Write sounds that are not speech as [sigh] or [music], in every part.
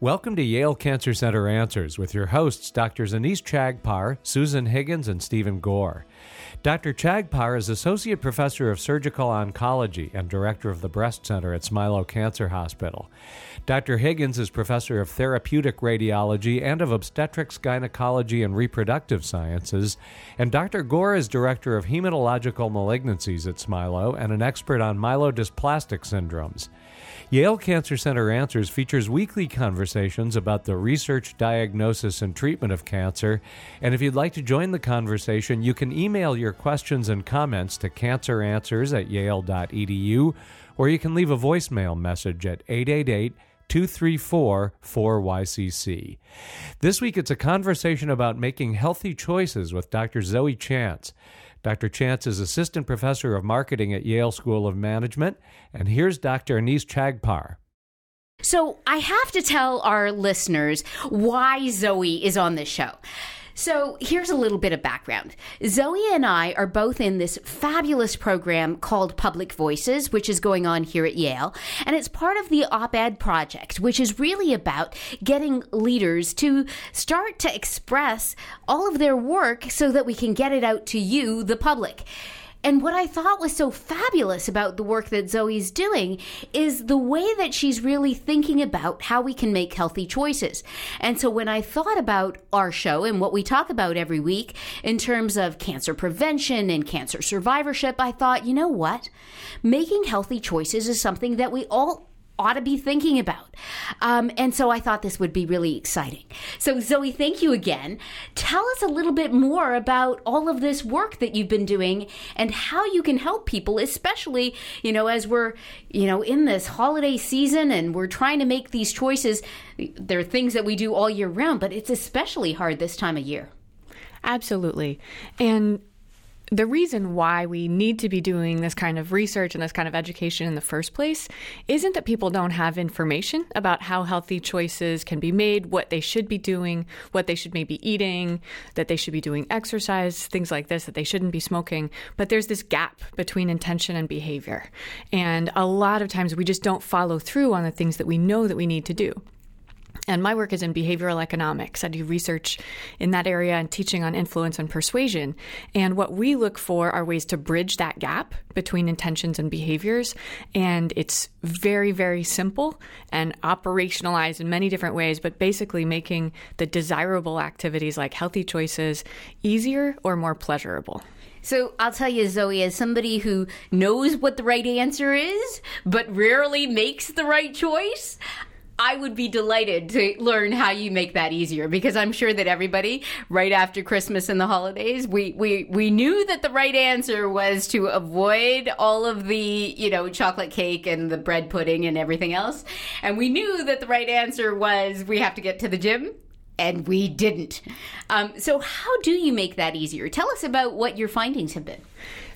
Welcome to Yale Cancer Center Answers with your hosts, Drs. Anees Chagpar, Susan Higgins, and Stephen Gore. Dr. Chagpar is Associate Professor of Surgical Oncology and Director of the Breast Center at Smilow Cancer Hospital. Dr. Higgins is Professor of Therapeutic Radiology and of Obstetrics, Gynecology, and Reproductive Sciences. And Dr. Gore is Director of Hematological Malignancies at Smilow and an expert on myelodysplastic syndromes. Yale Cancer Center Answers features weekly conversations about the research, diagnosis, and treatment of cancer. And if you'd like to join the conversation, you can email your questions and comments to canceranswers at yale.edu, or you can leave a voicemail message at 888 234 4YCC. This week, it's a conversation about making healthy choices with Dr. Zoe Chance. Dr. Chance is Assistant Professor of Marketing at Yale School of Management. And here's Dr. Anees Chagpar. So, I have to tell our listeners why Zoe is on this show. So here's a little bit of background. Zoe and I are both in this fabulous program called Public Voices, which is going on here at Yale. And it's part of the op ed project, which is really about getting leaders to start to express all of their work so that we can get it out to you, the public. And what I thought was so fabulous about the work that Zoe's doing is the way that she's really thinking about how we can make healthy choices. And so when I thought about our show and what we talk about every week in terms of cancer prevention and cancer survivorship, I thought, you know what? Making healthy choices is something that we all ought to be thinking about. Um, and so I thought this would be really exciting. So, Zoe, thank you again. Tell us a little bit more about all of this work that you've been doing and how you can help people, especially, you know, as we're, you know, in this holiday season and we're trying to make these choices. There are things that we do all year round, but it's especially hard this time of year. Absolutely. And the reason why we need to be doing this kind of research and this kind of education in the first place isn't that people don't have information about how healthy choices can be made, what they should be doing, what they should maybe eating, that they should be doing exercise, things like this, that they shouldn't be smoking. But there's this gap between intention and behavior. And a lot of times we just don't follow through on the things that we know that we need to do. And my work is in behavioral economics. I do research in that area and teaching on influence and persuasion. And what we look for are ways to bridge that gap between intentions and behaviors. And it's very, very simple and operationalized in many different ways, but basically making the desirable activities like healthy choices easier or more pleasurable. So I'll tell you, Zoe, as somebody who knows what the right answer is, but rarely makes the right choice, I would be delighted to learn how you make that easier because I'm sure that everybody right after Christmas and the holidays we we we knew that the right answer was to avoid all of the, you know, chocolate cake and the bread pudding and everything else. And we knew that the right answer was we have to get to the gym and we didn't. Um, so how do you make that easier? Tell us about what your findings have been.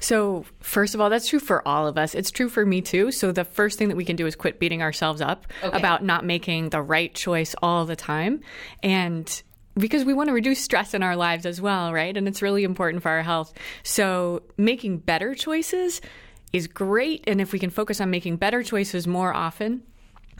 So, first of all, that's true for all of us. It's true for me too. So, the first thing that we can do is quit beating ourselves up okay. about not making the right choice all the time. And because we want to reduce stress in our lives as well, right? And it's really important for our health. So, making better choices is great. And if we can focus on making better choices more often,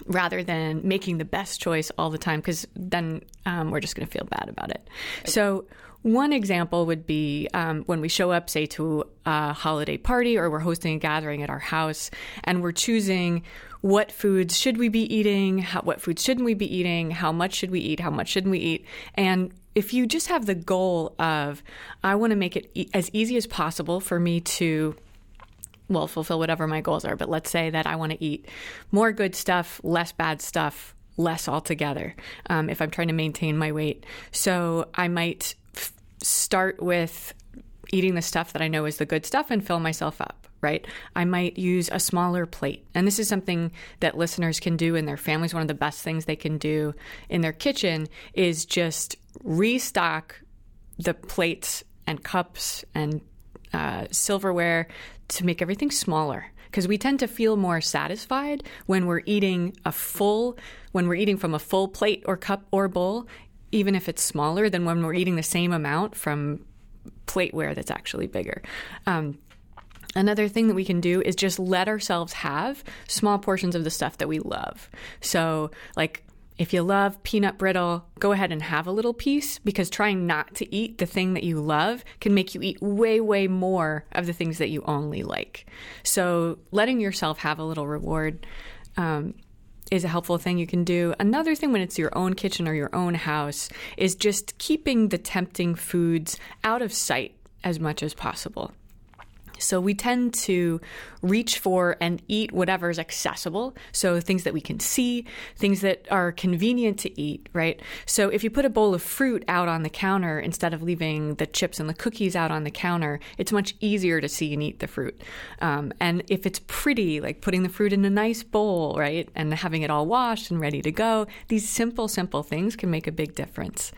rather than making the best choice all the time, because then um, we're just going to feel bad about it. Okay. So, one example would be um, when we show up, say, to a holiday party or we're hosting a gathering at our house and we're choosing what foods should we be eating, how, what foods shouldn't we be eating, how much should we eat, how much shouldn't we eat. And if you just have the goal of, I want to make it e- as easy as possible for me to well, fulfill whatever my goals are. But let's say that I want to eat more good stuff, less bad stuff, less altogether um, if I'm trying to maintain my weight. So I might start with eating the stuff that I know is the good stuff and fill myself up, right? I might use a smaller plate. And this is something that listeners can do in their families. One of the best things they can do in their kitchen is just restock the plates and cups and uh, silverware to make everything smaller because we tend to feel more satisfied when we're eating a full when we're eating from a full plate or cup or bowl even if it's smaller than when we're eating the same amount from plateware that's actually bigger. Um, Another thing that we can do is just let ourselves have small portions of the stuff that we love. So, like if you love peanut brittle, go ahead and have a little piece because trying not to eat the thing that you love can make you eat way, way more of the things that you only like. So, letting yourself have a little reward um, is a helpful thing you can do. Another thing when it's your own kitchen or your own house is just keeping the tempting foods out of sight as much as possible. So we tend to reach for and eat whatever is accessible. So things that we can see, things that are convenient to eat, right? So if you put a bowl of fruit out on the counter instead of leaving the chips and the cookies out on the counter, it's much easier to see and eat the fruit. Um, and if it's pretty, like putting the fruit in a nice bowl, right? And having it all washed and ready to go, these simple, simple things can make a big difference.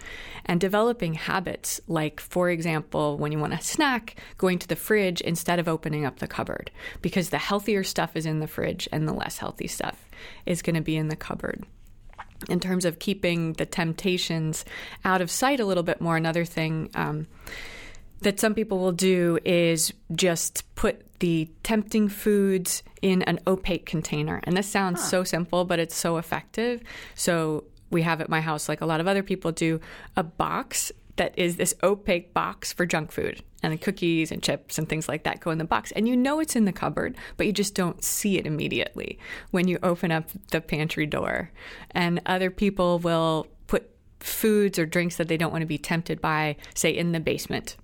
And developing habits, like, for example, when you want a snack, going to the fridge instead of opening up the cupboard because the healthier stuff is in the fridge and the less healthy stuff is going to be in the cupboard. In terms of keeping the temptations out of sight a little bit more, another thing um, that some people will do is just put the tempting foods in an opaque container. And this sounds huh. so simple, but it's so effective. So we have at my house, like a lot of other people do, a box that is this opaque box for junk food and cookies and chips and things like that go in the box and you know it's in the cupboard but you just don't see it immediately when you open up the pantry door. And other people will put foods or drinks that they don't want to be tempted by say in the basement.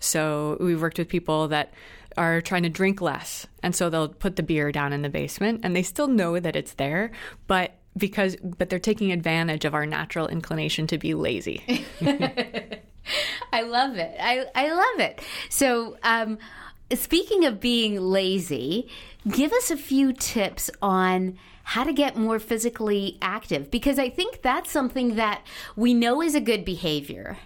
So we've worked with people that are trying to drink less and so they'll put the beer down in the basement and they still know that it's there but because but they're taking advantage of our natural inclination to be lazy. [laughs] I love it. I, I love it. So, um, speaking of being lazy, give us a few tips on how to get more physically active because I think that's something that we know is a good behavior.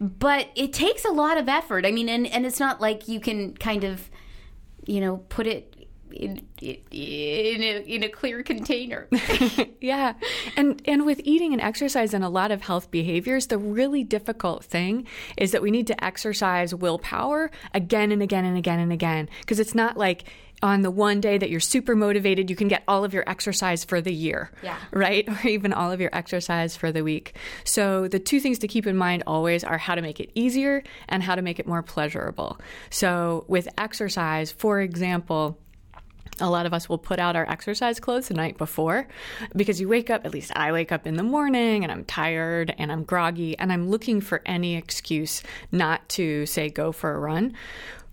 But it takes a lot of effort. I mean, and, and it's not like you can kind of, you know, put it in in a, in a clear container. [laughs] yeah. And and with eating and exercise and a lot of health behaviors, the really difficult thing is that we need to exercise willpower again and again and again and again because it's not like on the one day that you're super motivated, you can get all of your exercise for the year. Yeah. Right? [laughs] Or even all of your exercise for the week. So, the two things to keep in mind always are how to make it easier and how to make it more pleasurable. So, with exercise, for example, a lot of us will put out our exercise clothes the night before because you wake up, at least I wake up in the morning and I'm tired and I'm groggy and I'm looking for any excuse not to say go for a run.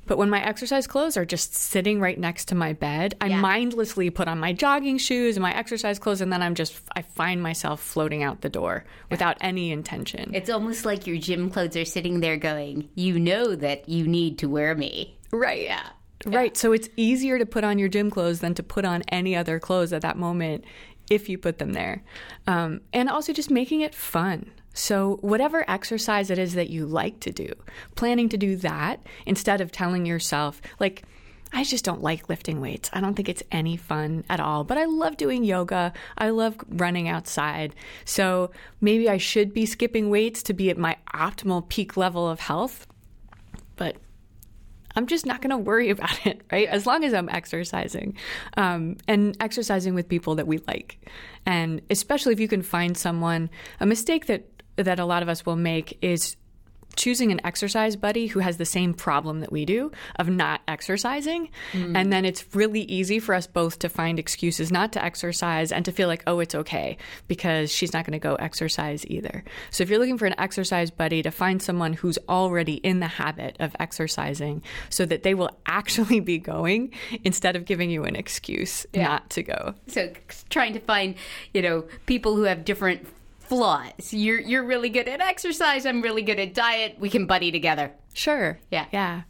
But when my exercise clothes are just sitting right next to my bed, I yeah. mindlessly put on my jogging shoes and my exercise clothes, and then I'm just, I find myself floating out the door without any intention. It's almost like your gym clothes are sitting there going, You know that you need to wear me. Right. Yeah. Right. So it's easier to put on your gym clothes than to put on any other clothes at that moment if you put them there. Um, and also just making it fun. So, whatever exercise it is that you like to do, planning to do that instead of telling yourself, like, I just don't like lifting weights. I don't think it's any fun at all. But I love doing yoga. I love running outside. So maybe I should be skipping weights to be at my optimal peak level of health. But I'm just not going to worry [laughs] about it, right? As long as I'm exercising um, and exercising with people that we like. And especially if you can find someone, a mistake that that a lot of us will make is choosing an exercise buddy who has the same problem that we do of not exercising. Mm. And then it's really easy for us both to find excuses not to exercise and to feel like, oh, it's okay because she's not going to go exercise either. So if you're looking for an exercise buddy, to find someone who's already in the habit of exercising so that they will [laughs] actually be going instead of giving you an excuse yeah. not to go. So trying to find, you know, people who have different flaws. You're you're really good at exercise. I'm really good at diet. We can buddy together. Sure. Yeah. Yeah.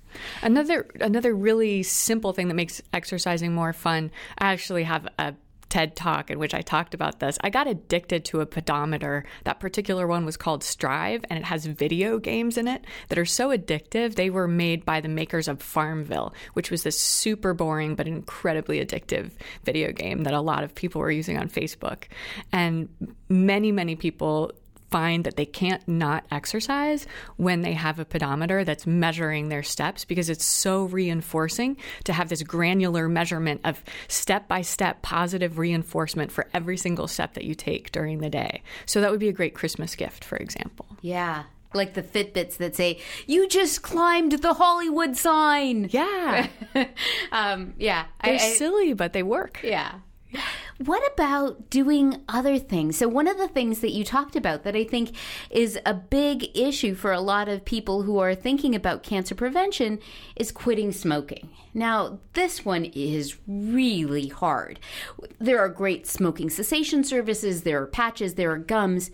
Another another really simple thing that makes exercising more fun. I actually have a TED talk in which I talked about this. I got addicted to a pedometer. That particular one was called Striiv, and it has video games in it that are so addictive. They were made by the makers of Farmville, which was this super boring but incredibly addictive video game that a lot of people were using on Facebook. And many, many people find that they can't not exercise when they have a pedometer that's measuring their steps because it's so reinforcing to have this granular measurement of step by step positive reinforcement for every single step that you take during the day. So that would be a great Christmas gift, for example. Yeah. Like the Fitbits that say, you just climbed the Hollywood sign. Yeah. [laughs] um, yeah. They're I, silly, but they work. Yeah. What about doing other things? So, one of the things that you talked about that I think is a big issue for a lot of people who are thinking about cancer prevention is quitting smoking. Now, this one is really hard. There are great smoking cessation services, there are patches, there are gums.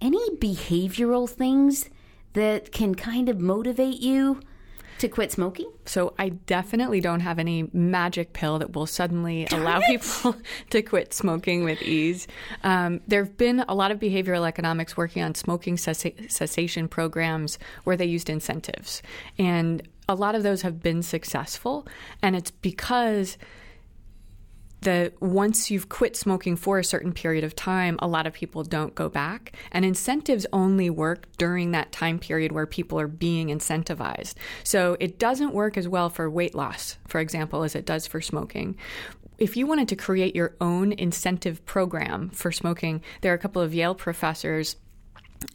Any behavioral things that can kind of motivate you? To quit smoking? So I definitely don't have any magic pill that will suddenly allow people [laughs] to quit smoking with ease. Um, there have been a lot of behavioral economics working on smoking cessa- cessation programs where they used incentives. And a lot of those have been successful. And it's because that once you've quit smoking for a certain period of time, a lot of people don't go back. And incentives only work during that time period where people are being incentivized. So it doesn't work as well for weight loss, for example, as it does for smoking if you wanted to create your own incentive program for smoking, there are a couple of Yale professors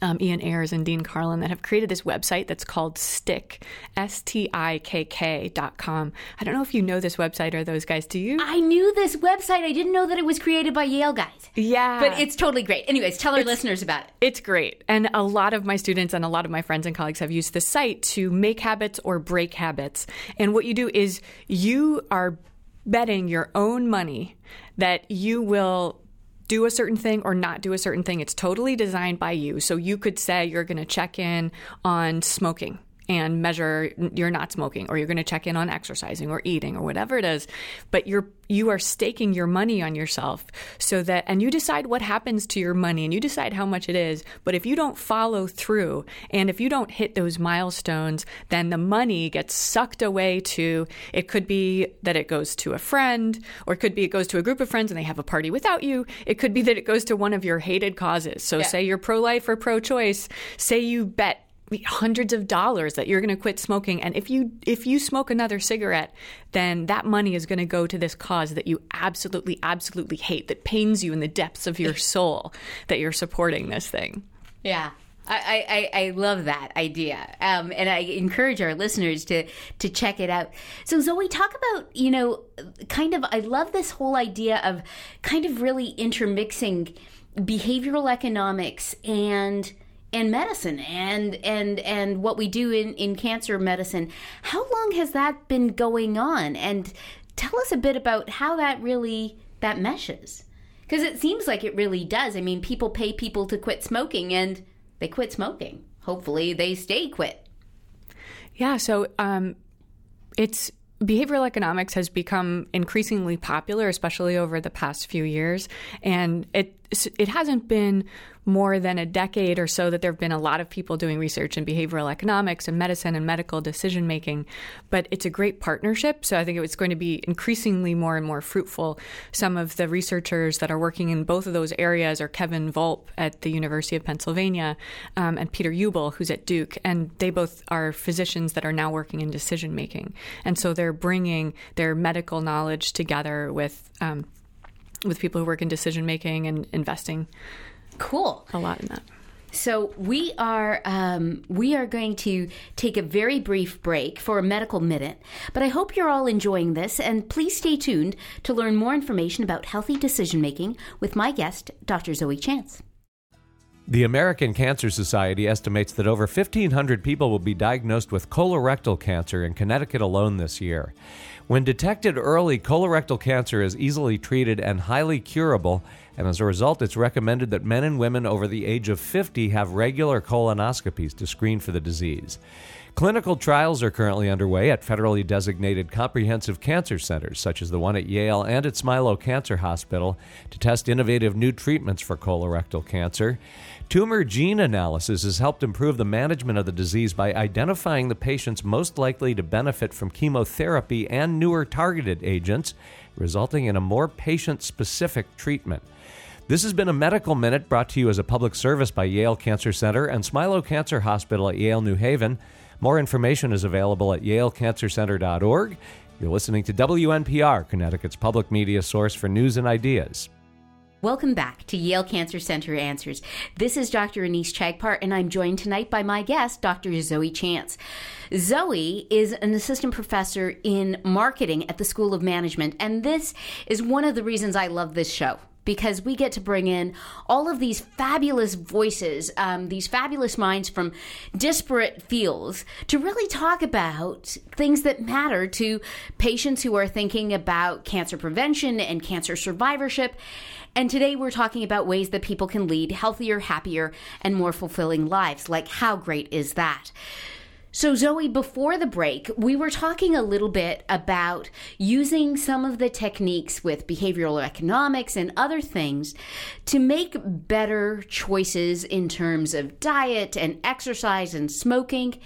um, Ian Ayres and Dean Karlan that have created this website that's called Stick, S T I K K dot com. I don't know if you know this website or those guys. Do you? I knew this website. I didn't know that it was created by Yale guys. Yeah. But it's totally great. Anyways, tell our it's, listeners about it. It's great. And a lot of my students and a lot of my friends and colleagues have used the site to make habits or break habits. And what you do is you are betting your own money that you will do a certain thing or not do a certain thing. It's totally designed by you. So you could say you're going to check in on smoking and measure you're not smoking or you're going to check in on exercising or eating or whatever it is but you're you are staking your money on yourself so that and you decide what happens to your money and you decide how much it is but if you don't follow through and if you don't hit those milestones then the money gets sucked away to it could be that it goes to a friend or it could be it goes to a group of friends and they have a party without you it could be that it goes to one of your hated causes so yeah. say you're pro-life or pro-choice say you bet hundreds of dollars that you're going to quit smoking and if you if you smoke another cigarette then that money is going to go to this cause that you absolutely absolutely hate that pains you in the depths of your [laughs] soul that you're supporting this thing yeah I, I, I love that idea, um, and I encourage our listeners to to check it out. So Zoe, talk about you know, kind of. I love this whole idea of kind of really intermixing behavioral economics and and medicine and and and what we do in in cancer medicine. How long has that been going on? And tell us a bit about how that really that meshes. Because it seems like it really does. I mean people pay people to quit smoking and they quit smoking. Hopefully they stay quit. Yeah so um it's behavioral economics has become increasingly popular, especially over the past few years, and it it hasn't been more than a decade or so that there have been a lot of people doing research in behavioral economics and medicine and medical decision making. But it's a great partnership. So I think it's going to be increasingly more and more fruitful. Some of the researchers that are working in both of those areas are Kevin Volpp at the University of Pennsylvania um, and Peter Ubel, who's at Duke. And they both are physicians that are now working in decision making. And so they're bringing their medical knowledge together with. Um, with people who work in decision making and investing. Cool. A lot in that. So we are um, we are going to take a very brief break for a medical minute, but I hope you're all enjoying this, and please stay tuned to learn more information about healthy decision making with my guest, Dr. Zoe Chance. The American Cancer Society estimates that over 1,500 people will be diagnosed with colorectal cancer in Connecticut alone this year. When detected early, colorectal cancer is easily treated and highly curable, and as a result, it's recommended that men and women over the age of 50 have regular colonoscopies to screen for the disease. Clinical trials are currently underway at federally designated comprehensive cancer centers, such as the one at Yale and at Smilow Cancer Hospital, to test innovative new treatments for colorectal cancer. Tumor gene analysis has helped improve the management of the disease by identifying the patients most likely to benefit from chemotherapy and newer targeted agents, resulting in a more patient specific treatment. This has been a Medical Minute brought to you as a public service by Yale Cancer Center and Smilow Cancer Hospital at Yale New Haven. More information is available at yalecancercenter.org. You're listening to WNPR, Connecticut's public media source for news and ideas. Welcome back to Yale Cancer Center Answers. This is Dr. Anees Chagpar, and I'm joined tonight by my guest, Dr. Zoe Chance. Zoe is an assistant professor in marketing at the School of Management, and this is one of the reasons I love this show because we get to bring in all of these fabulous voices, um, these fabulous minds from disparate fields to really talk about things that matter to patients who are thinking about cancer prevention and cancer survivorship. And today we're talking about ways that people can lead healthier, happier, and more fulfilling lives. Like, how great is that? So, Zoe, before the break, we were talking a little bit about using some of the techniques with behavioral economics and other things to make better choices in terms of diet and exercise and smoking.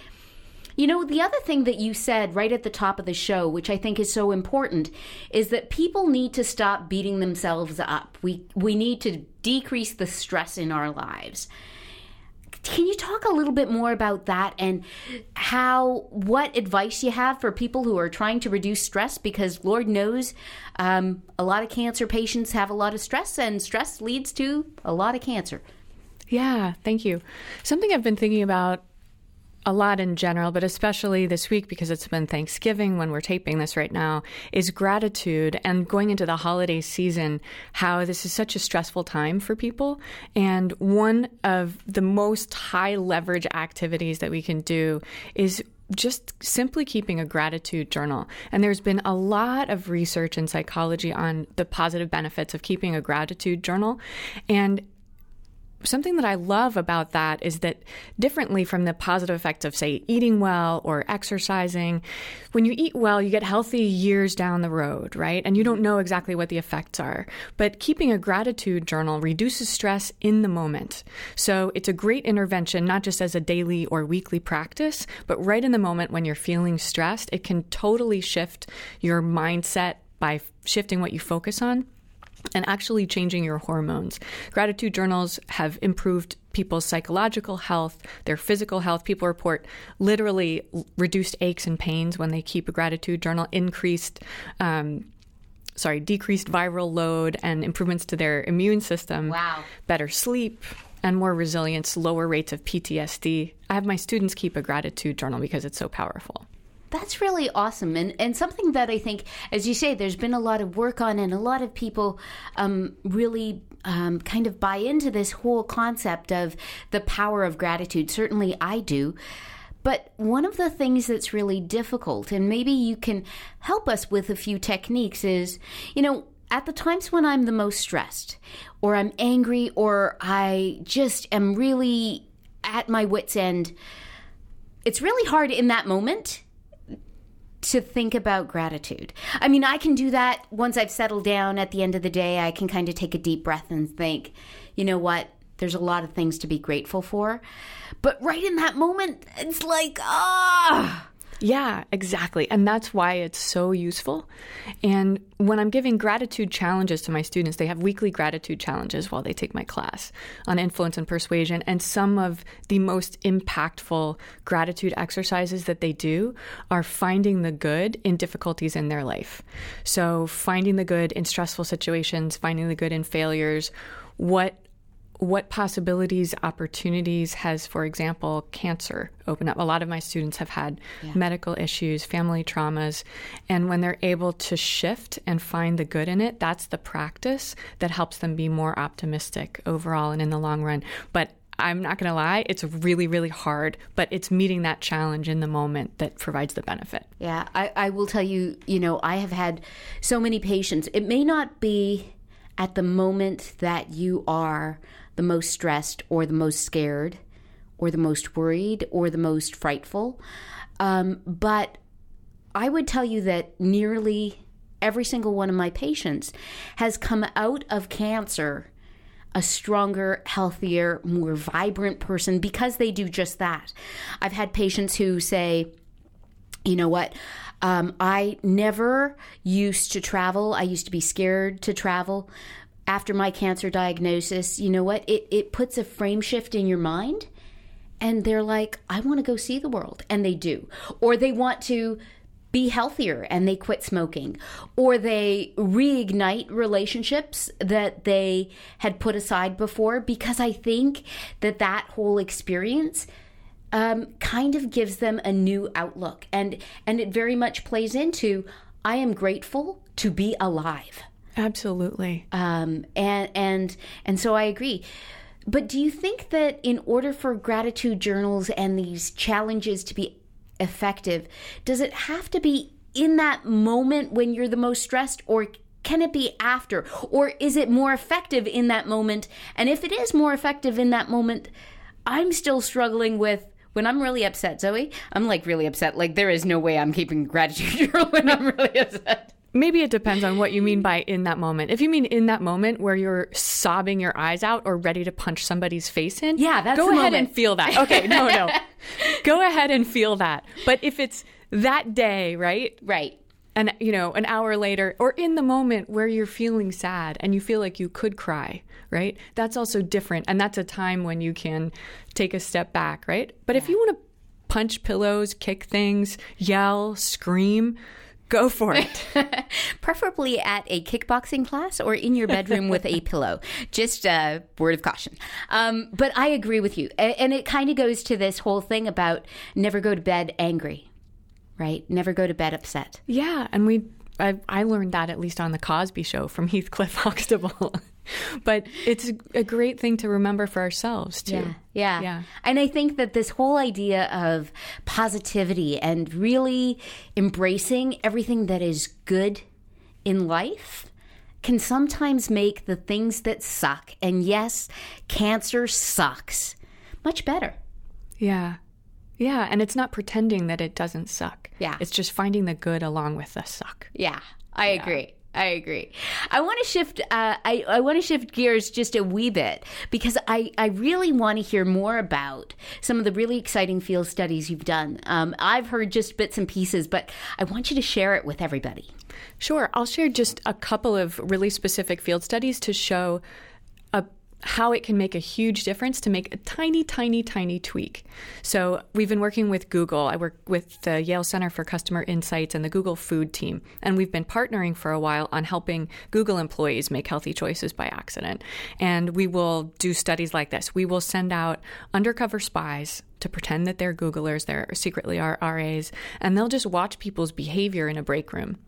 You know, the other thing that you said right at the top of the show, which I think is so important, is that people need to stop beating themselves up. We we need to decrease the stress in our lives. Can you talk a little bit more about that and how, what advice you have for people who are trying to reduce stress? Because Lord knows um, a lot of cancer patients have a lot of stress, and stress leads to a lot of cancer. Yeah, thank you. Something I've been thinking about a lot in general, but especially this week because it's been Thanksgiving when we're taping this right now, is gratitude and going into the holiday season, how this is such a stressful time for people. And one of the most high leverage activities that we can do is just simply keeping a gratitude journal. And there's been a lot of research in psychology on the positive benefits of keeping a gratitude journal. And something that I love about that is that differently from the positive effects of, say, eating well or exercising, when you eat well, you get healthy years down the road, right? And you don't know exactly what the effects are. But keeping a gratitude journal reduces stress in the moment. So it's a great intervention, not just as a daily or weekly practice, but right in the moment when you're feeling stressed, it can totally shift your mindset by shifting what you focus on and actually changing your hormones. Gratitude journals have improved people's psychological health, their physical health. People report literally reduced aches and pains when they keep a gratitude journal, increased. Um, sorry, decreased viral load and improvements to their immune system. Wow. Better sleep and more resilience, lower rates of PTSD. I have my students keep a gratitude journal because it's so powerful. That's really awesome, and and something that I think, as you say, there's been a lot of work on, and a lot of people um, really um, kind of buy into this whole concept of the power of gratitude. Certainly, I do. But one of the things that's really difficult, and maybe you can help us with a few techniques, is you know, at the times when I'm the most stressed, or I'm angry, or I just am really at my wits' end, it's really hard in that moment to think about gratitude. I mean, I can do that once I've settled down at the end of the day. I can kind of take a deep breath and think, you know what? There's a lot of things to be grateful for. But right in that moment, it's like, ah. Yeah, exactly. And that's why it's so useful. And when I'm giving gratitude challenges to my students, they have weekly gratitude challenges while they take my class on influence and persuasion. And some of the most impactful gratitude exercises that they do are finding the good in difficulties in their life. So, finding the good in stressful situations, finding the good in failures. What what possibilities, opportunities has, for example, cancer opened up? A lot of my students have had yeah. medical issues, family traumas, and when they're able to shift and find the good in it, that's the practice that helps them be more optimistic overall and in the long run. But I'm not going to lie, it's really, really hard, but it's meeting that challenge in the moment that provides the benefit. Yeah, I, I will tell you, you know, I have had so many patients. It may not be at the moment that you are the most stressed or the most scared or the most worried or the most frightful. Um, but I would tell you that nearly every single one of my patients has come out of cancer a stronger, healthier, more vibrant person because they do just that. I've had patients who say, you know what? Um, I never used to travel. I used to be scared to travel after my cancer diagnosis, you know what? It it puts a frame shift in your mind and they're like, I want to go see the world. And they do. Or they want to be healthier and they quit smoking. Or they reignite relationships that they had put aside before because I think that that whole experience um, kind of gives them a new outlook. And, and it very much plays into I am grateful to be alive. Absolutely. Um, and and and so I agree. But do you think that in order for gratitude journals and these challenges to be effective, does it have to be in that moment when you're the most stressed, or can it be after, or is it more effective in that moment? And if it is more effective in that moment, I'm still struggling with when I'm really upset, Zoe, I'm like really upset. Like there is no way I'm keeping gratitude [laughs] journal when I'm really upset. Maybe it depends on what you mean by in that moment. If you mean in that moment where you're sobbing your eyes out or ready to punch somebody's face in, Yeah, that's go ahead moment. and feel that. Okay, no, no. [laughs] go ahead and feel that. But if it's that day, right? Right. And you know, an hour later or in the moment where you're feeling sad and you feel like you could cry, right? That's also different and that's a time when you can take a step back, right? But if you want to punch pillows, kick things, yell, scream, go for it. [laughs] preferably at a kickboxing class or in your bedroom with a pillow. Just a word of caution. Um, but I agree with you. And it kind of goes to this whole thing about never go to bed angry, right? Never go to bed upset. Yeah, and we I, I learned that at least on the Cosby Show from Heathcliff [laughs] Huxtable. [laughs] but it's a great thing to remember for ourselves too. Yeah, yeah. Yeah. And I think that this whole idea of positivity and really embracing everything that is good in life can sometimes make the things that suck, and yes, cancer sucks, much better. Yeah. Yeah, and it's not pretending that it doesn't suck. Yeah. It's just finding the good along with the suck. Yeah, I agree. I agree. I want to shift. Uh, I I want to shift gears just a wee bit because I I really want to hear more about some of the really exciting field studies you've done. Um, I've heard just bits and pieces, but I want you to share it with everybody. Sure. I'll share just a couple of really specific field studies to show how it can make a huge difference to make a tiny, tiny, tiny tweak. So, we've been working with Google. I work with the Yale Center for Customer Insights and the Google Food team. And we've been partnering for a while on helping Google employees make healthy choices by accident. And we will do studies like this. We will send out undercover spies to pretend that they're Googlers, they're secretly our RAs, and they'll just watch people's behavior in a break room.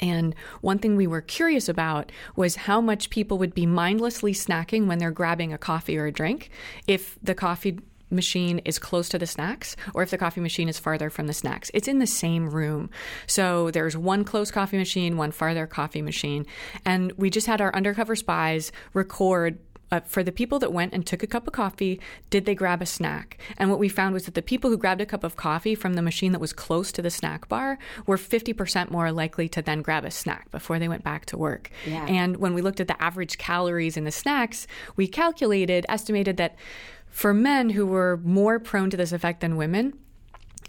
And one thing we were curious about was how much people would be mindlessly snacking when they're grabbing a coffee or a drink if the coffee machine is close to the snacks or if the coffee machine is farther from the snacks. It's in the same room. So there's one close coffee machine, one farther coffee machine. And we just had our undercover spies record uh, for the people that went and took a cup of coffee, did they grab a snack? And what we found was that the people who grabbed a cup of coffee from the machine that was close to the snack bar were 50% more likely to then grab a snack before they went back to work. Yeah. And when we looked at the average calories in the snacks, we calculated, estimated that for men who were more prone to this effect than women,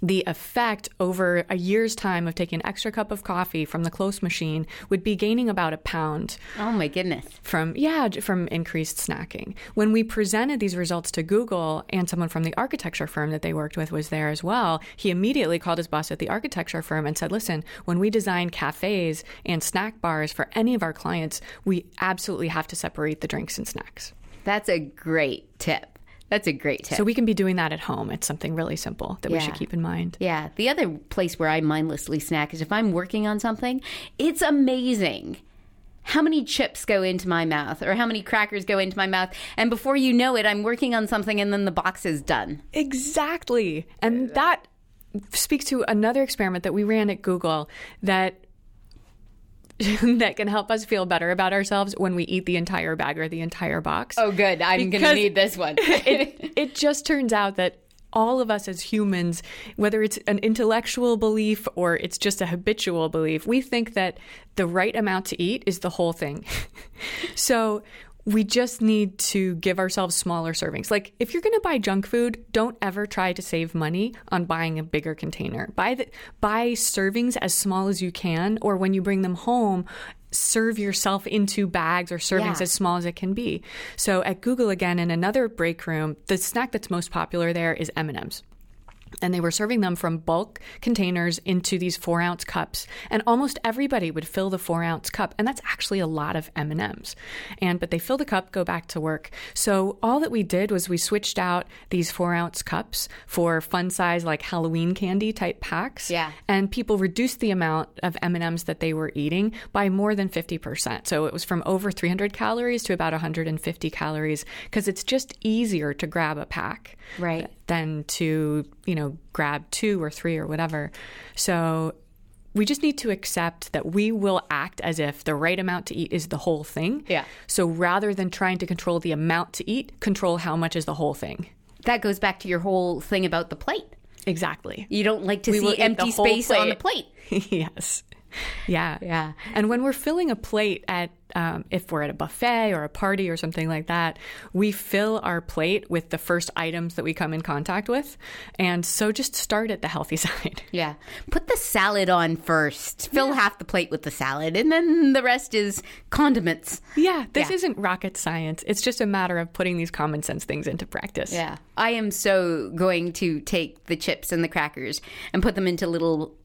the effect over a year's time of taking an extra cup of coffee from the close machine would be gaining about a pound Oh my goodness. from yeah from increased snacking when we presented these results to google and someone from the architecture firm that they worked with was there as well he immediately called his boss at the architecture firm and said listen when we design cafes and snack bars for any of our clients we absolutely have to separate the drinks and snacks That's a great tip. That's a great tip. so we can be doing that at home it's something really simple that we should keep in mind yeah. The other place where I mindlessly snack is if I'm working on something, it's amazing how many chips go into my mouth or how many crackers go into my mouth. And before you know it, I'm working on something and then the box is done. Exactly. And that speaks to another experiment that we ran at Google that [laughs] that can help us feel better about ourselves when we eat the entire bag or the entire box. Oh, good. I'm going to need this one. [laughs] it, [laughs] it just turns out that all of us as humans, whether it's an intellectual belief or it's just a habitual belief, we think that the right amount to eat is the whole thing. so we just need to give ourselves smaller servings. Like if you're going to buy junk food, don't ever try to save money on buying a bigger container. Buy the buy servings as small as you can or when you bring them home, serve yourself into bags or servings Yeah. as small as it can be. So at Google again in another break room, the snack that's most popular there is M&Ms and they were serving them from bulk containers into these four ounce cups. And almost everybody would fill the four ounce cup and that's actually a lot of m&ms and but they fill the cup go back to work. So all that we did was we switched out these four ounce cups for fun size like halloween candy type packs. Yeah. and people reduced the amount of m&ms that they were eating by more than 50% so it was from over 300 calories to about 150 calories because it's just easier to grab a pack. Right. Than to, you know, grab two or three or whatever. So we just need to accept that we will act as if the right amount to eat is the whole thing. Yeah. So rather than trying to control the amount to eat, control how much is the whole thing. That goes back to your whole thing about the plate. Exactly. You don't like to We see empty space on the plate. [laughs] yes. Yeah. Yeah. And when we're filling a plate at, um, if we're at a buffet or a party or something like that, we fill our plate with the first items that we come in contact with. And so just start at the healthy [laughs] side. Yeah. Put the salad on first. Fill half the plate with the salad, and then the rest is condiments. Yeah, this Yeah. isn't rocket science. It's just a matter of putting these common sense things into practice. Yeah. I am so going to take the chips and the crackers and put them into little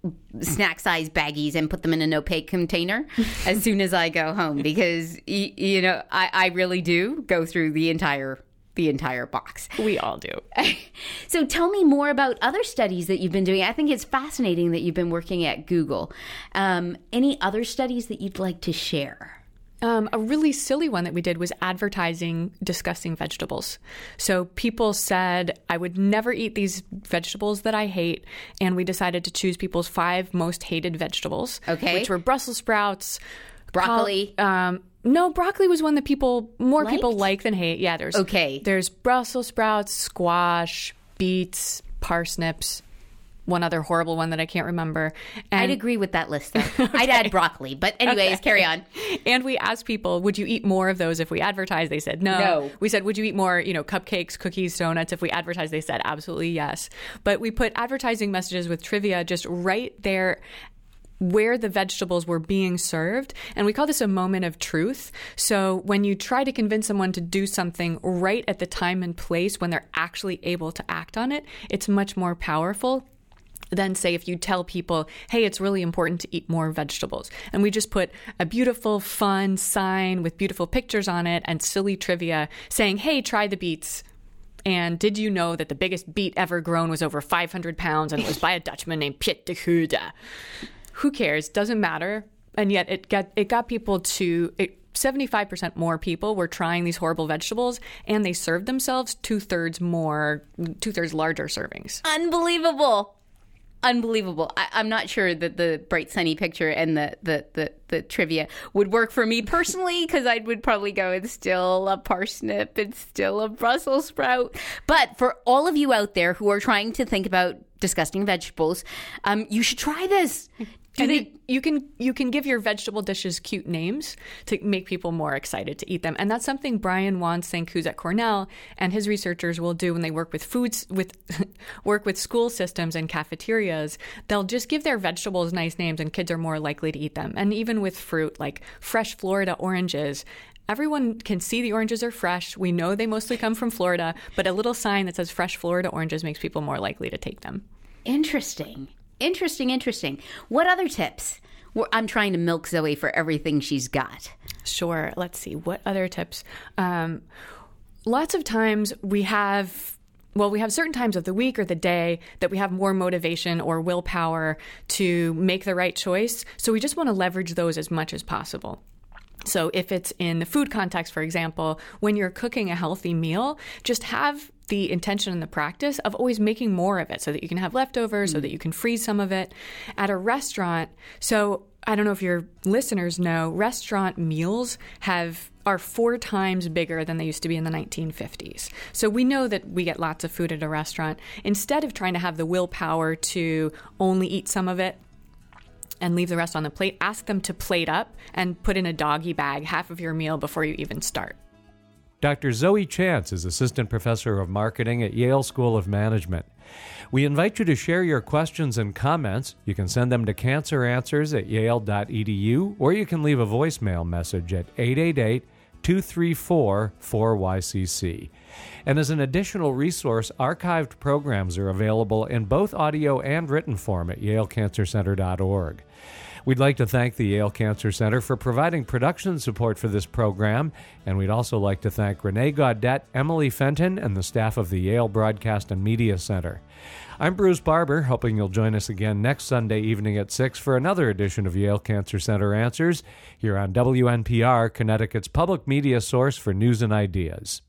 snack size baggies and put them in an opaque container as soon as I go home because, y- you know, I, I really do go through the entire the entire box. We all do. [laughs] So tell me more about other studies that you've been doing. I think it's fascinating that you've been working at Google. Um, any other studies that you'd like to share? Um, a really silly one that we did was advertising disgusting vegetables. So people said, I would never eat these vegetables that I hate. And we decided to choose people's five most hated vegetables. Okay. Which were Brussels sprouts, Broccoli. col- um, no, broccoli was one that people, more people like than hate. Yeah, there's. Okay. There's Brussels sprouts, squash, beets, parsnips, one other horrible one that I can't remember. And I'd agree with that list. Though. [laughs] I'd add broccoli, but anyways, carry on. And we asked people, would you eat more of those if we advertised? They said no. No. We said, would you eat more, you know, cupcakes, cookies, donuts? If we advertised, they said absolutely yes. But we put advertising messages with trivia just right there where the vegetables were being served. And we call this a moment of truth. So when you try to convince someone to do something right at the time and place when they're actually able to act on it, it's much more powerful than say if you tell people, hey, it's really important to eat more vegetables. And we just put a beautiful, fun sign with beautiful pictures on it and silly trivia saying, hey, try the beets. And did you know that the biggest beet ever grown was over 500 pounds and it was by a Dutchman named Piet de Goede? Who cares? Doesn't matter. And yet it got it got people to it, 75% more people were trying these horrible vegetables and they served themselves two thirds more, two thirds larger servings. Unbelievable. Unbelievable. I, I'm not sure that the bright sunny picture and the, the, the, the trivia would work for me personally because I would probably go, it's still a parsnip, it's still a Brussels sprout. But for all of you out there who are trying to think about disgusting vegetables, um, you should try this. Do and they, you, you can you can give your vegetable dishes cute names to make people more excited to eat them, and that's something Brian Wansink, who's at Cornell, and his researchers will do when they work with foods with [laughs] work with school systems and cafeterias. They'll just give their vegetables nice names, and kids are more likely to eat them. And even with fruit, like fresh Florida oranges. Everyone can see the oranges are fresh. We know they mostly come from Florida, but a little sign that says fresh Florida oranges makes people more likely to take them. Interesting. Interesting, interesting. What other tips? I'm trying to milk Zoe for everything she's got. Sure. Let's see. What other tips? Um, lots of times we have. Well, we have certain times of the week or the day that we have more motivation or willpower to make the right choice. So we just want to leverage those as much as possible. So, if it's in the food context, for example, when you're cooking a healthy meal, just have the intention and the practice of always making more of it so that you can have leftovers, so mm. that you can freeze some of it. At a restaurant, so I don't know if your listeners know, restaurant meals have are four times bigger than they used to be in the 1950s. So we know that we get lots of food at a restaurant. Instead of trying to have the willpower to only eat some of it, and leave the rest on the plate, ask them to plate up and put in a doggy bag half of your meal before you even start. Dr. Zoe Chance is Assistant Professor of Marketing at Yale School of Management. We invite you to share your questions and comments. You can send them to canceranswers at yale.edu or you can leave a voicemail message at 888 234 4YCC. And as an additional resource, archived programs are available in both audio and written form at yalecancercenter.org. We'd like to thank the Yale Cancer Center for providing production support for this program, and we'd also like to thank Renee Gaudette, Emily Fenton, and the staff of the Yale Broadcast and Media Center. I'm Bruce Barber, hoping you'll join us again next Sunday evening at 6 for another edition of Yale Cancer Center Answers here on WNPR, Connecticut's public media source for news and ideas.